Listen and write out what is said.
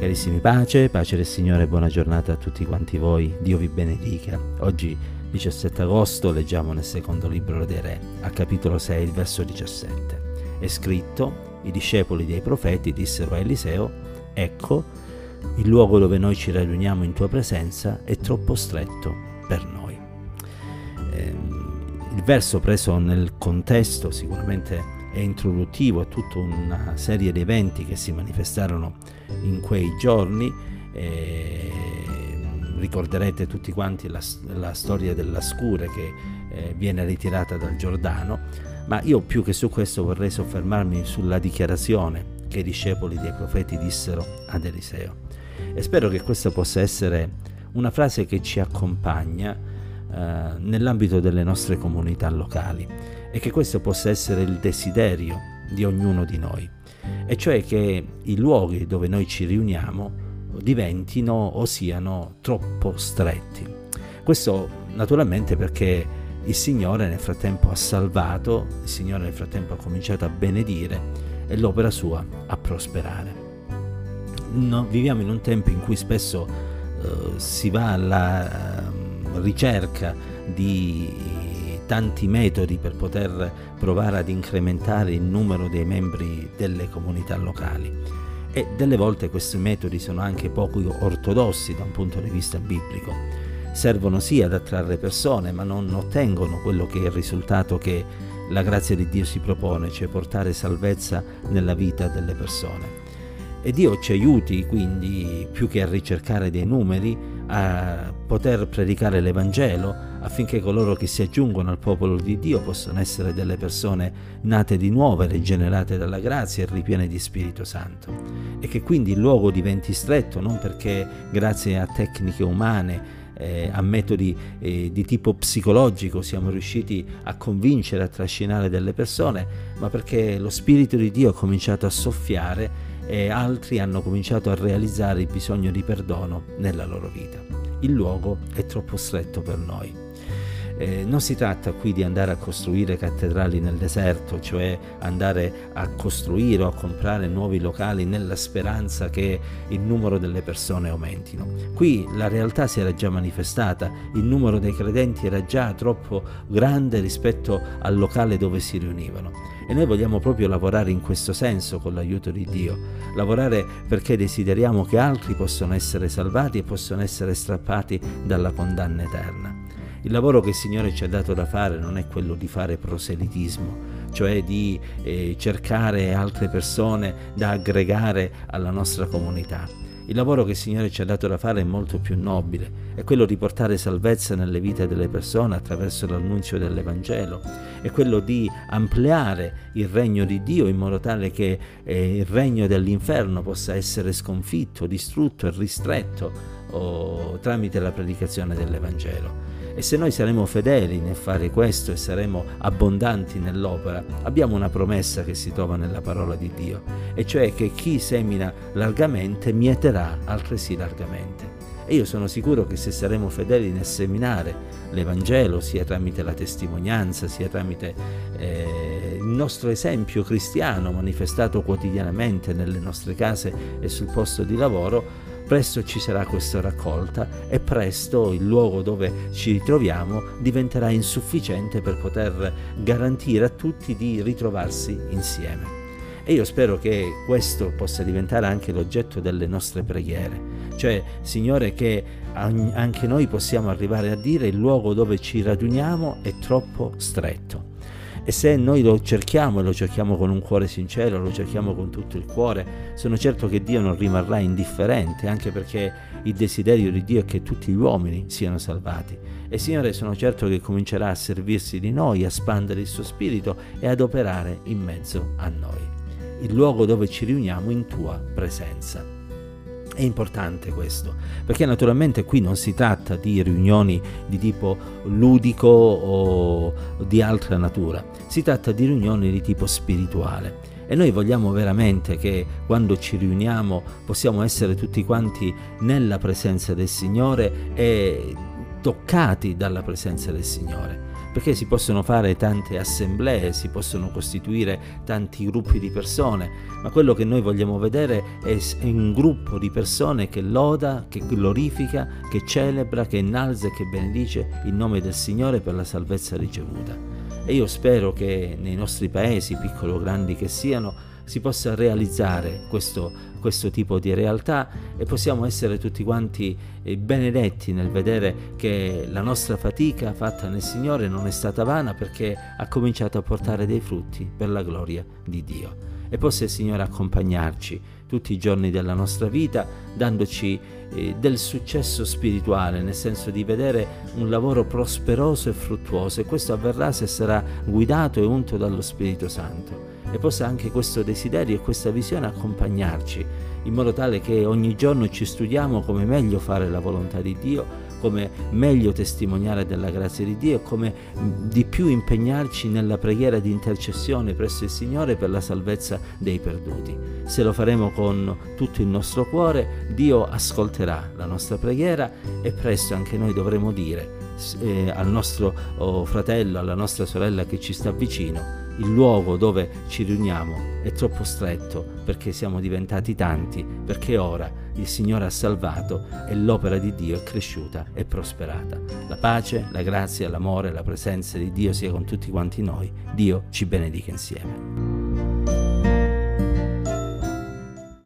Carissimi pace, pace del Signore, buona giornata a tutti quanti voi, Dio vi benedica. Oggi 17 agosto leggiamo nel secondo libro dei Re, a capitolo 6, il verso 17. È scritto, i discepoli dei profeti dissero a Eliseo, ecco, il luogo dove noi ci riuniamo in tua presenza è troppo stretto per noi. Eh, il verso preso nel contesto sicuramente è introduttivo a tutta una serie di eventi che si manifestarono in quei giorni. Eh, ricorderete tutti quanti la, la storia della scure che eh, viene ritirata dal Giordano, ma io più che su questo vorrei soffermarmi sulla dichiarazione che i discepoli dei profeti dissero ad Eliseo. E spero che questa possa essere una frase che ci accompagna eh, nell'ambito delle nostre comunità locali e che questo possa essere il desiderio di ognuno di noi, e cioè che i luoghi dove noi ci riuniamo diventino o siano troppo stretti. Questo naturalmente perché il Signore nel frattempo ha salvato, il Signore nel frattempo ha cominciato a benedire e l'opera sua a prosperare. No, viviamo in un tempo in cui spesso uh, si va alla uh, ricerca di tanti metodi per poter provare ad incrementare il numero dei membri delle comunità locali e delle volte questi metodi sono anche poco ortodossi da un punto di vista biblico. Servono sì ad attrarre persone, ma non ottengono quello che è il risultato che la grazia di Dio si propone, cioè portare salvezza nella vita delle persone. E Dio ci aiuti quindi, più che a ricercare dei numeri, a poter predicare l'Evangelo affinché coloro che si aggiungono al popolo di Dio possano essere delle persone nate di nuovo, rigenerate dalla grazia e ripiene di Spirito Santo. E che quindi il luogo diventi stretto non perché grazie a tecniche umane eh, a metodi eh, di tipo psicologico siamo riusciti a convincere, a trascinare delle persone, ma perché lo Spirito di Dio ha cominciato a soffiare e altri hanno cominciato a realizzare il bisogno di perdono nella loro vita. Il luogo è troppo stretto per noi. Eh, non si tratta qui di andare a costruire cattedrali nel deserto, cioè andare a costruire o a comprare nuovi locali nella speranza che il numero delle persone aumentino. Qui la realtà si era già manifestata, il numero dei credenti era già troppo grande rispetto al locale dove si riunivano e noi vogliamo proprio lavorare in questo senso con l'aiuto di Dio, lavorare perché desideriamo che altri possano essere salvati e possano essere strappati dalla condanna eterna. Il lavoro che il Signore ci ha dato da fare non è quello di fare proselitismo, cioè di eh, cercare altre persone da aggregare alla nostra comunità il lavoro che il Signore ci ha dato da fare è molto più nobile, è quello di portare salvezza nelle vite delle persone attraverso l'annunzio dell'Evangelo, è quello di ampliare il regno di Dio in modo tale che eh, il regno dell'inferno possa essere sconfitto, distrutto e ristretto oh, tramite la predicazione dell'Evangelo. E se noi saremo fedeli nel fare questo e saremo abbondanti nell'opera, abbiamo una promessa che si trova nella parola di Dio, e cioè che chi semina largamente mieterà altresì largamente. E io sono sicuro che se saremo fedeli nel seminare l'Evangelo, sia tramite la testimonianza, sia tramite eh, il nostro esempio cristiano manifestato quotidianamente nelle nostre case e sul posto di lavoro, presto ci sarà questa raccolta e presto il luogo dove ci ritroviamo diventerà insufficiente per poter garantire a tutti di ritrovarsi insieme. E io spero che questo possa diventare anche l'oggetto delle nostre preghiere, cioè Signore che anche noi possiamo arrivare a dire il luogo dove ci raduniamo è troppo stretto e se noi lo cerchiamo e lo cerchiamo con un cuore sincero, lo cerchiamo con tutto il cuore, sono certo che Dio non rimarrà indifferente, anche perché il desiderio di Dio è che tutti gli uomini siano salvati. E Signore sono certo che comincerà a servirsi di noi, a spandere il suo spirito e ad operare in mezzo a noi. Il luogo dove ci riuniamo in tua presenza. È importante questo, perché naturalmente qui non si tratta di riunioni di tipo ludico o di altra natura, si tratta di riunioni di tipo spirituale. E noi vogliamo veramente che quando ci riuniamo possiamo essere tutti quanti nella presenza del Signore e toccati dalla presenza del Signore perché si possono fare tante assemblee, si possono costituire tanti gruppi di persone, ma quello che noi vogliamo vedere è un gruppo di persone che loda, che glorifica, che celebra, che innalza e che benedice il nome del Signore per la salvezza ricevuta. E io spero che nei nostri paesi, piccoli o grandi che siano, si possa realizzare questo, questo tipo di realtà e possiamo essere tutti quanti eh, benedetti nel vedere che la nostra fatica fatta nel Signore non è stata vana perché ha cominciato a portare dei frutti per la gloria di Dio. E possa il Signore accompagnarci tutti i giorni della nostra vita, dandoci eh, del successo spirituale, nel senso di vedere un lavoro prosperoso e fruttuoso e questo avverrà se sarà guidato e unto dallo Spirito Santo e possa anche questo desiderio e questa visione accompagnarci in modo tale che ogni giorno ci studiamo come meglio fare la volontà di Dio, come meglio testimoniare della grazia di Dio e come di più impegnarci nella preghiera di intercessione presso il Signore per la salvezza dei perduti. Se lo faremo con tutto il nostro cuore, Dio ascolterà la nostra preghiera e presto anche noi dovremo dire eh, al nostro oh, fratello, alla nostra sorella che ci sta vicino, il luogo dove ci riuniamo è troppo stretto perché siamo diventati tanti, perché ora il Signore ha salvato e l'opera di Dio è cresciuta e prosperata. La pace, la grazia, l'amore, la presenza di Dio sia con tutti quanti noi. Dio ci benedica insieme.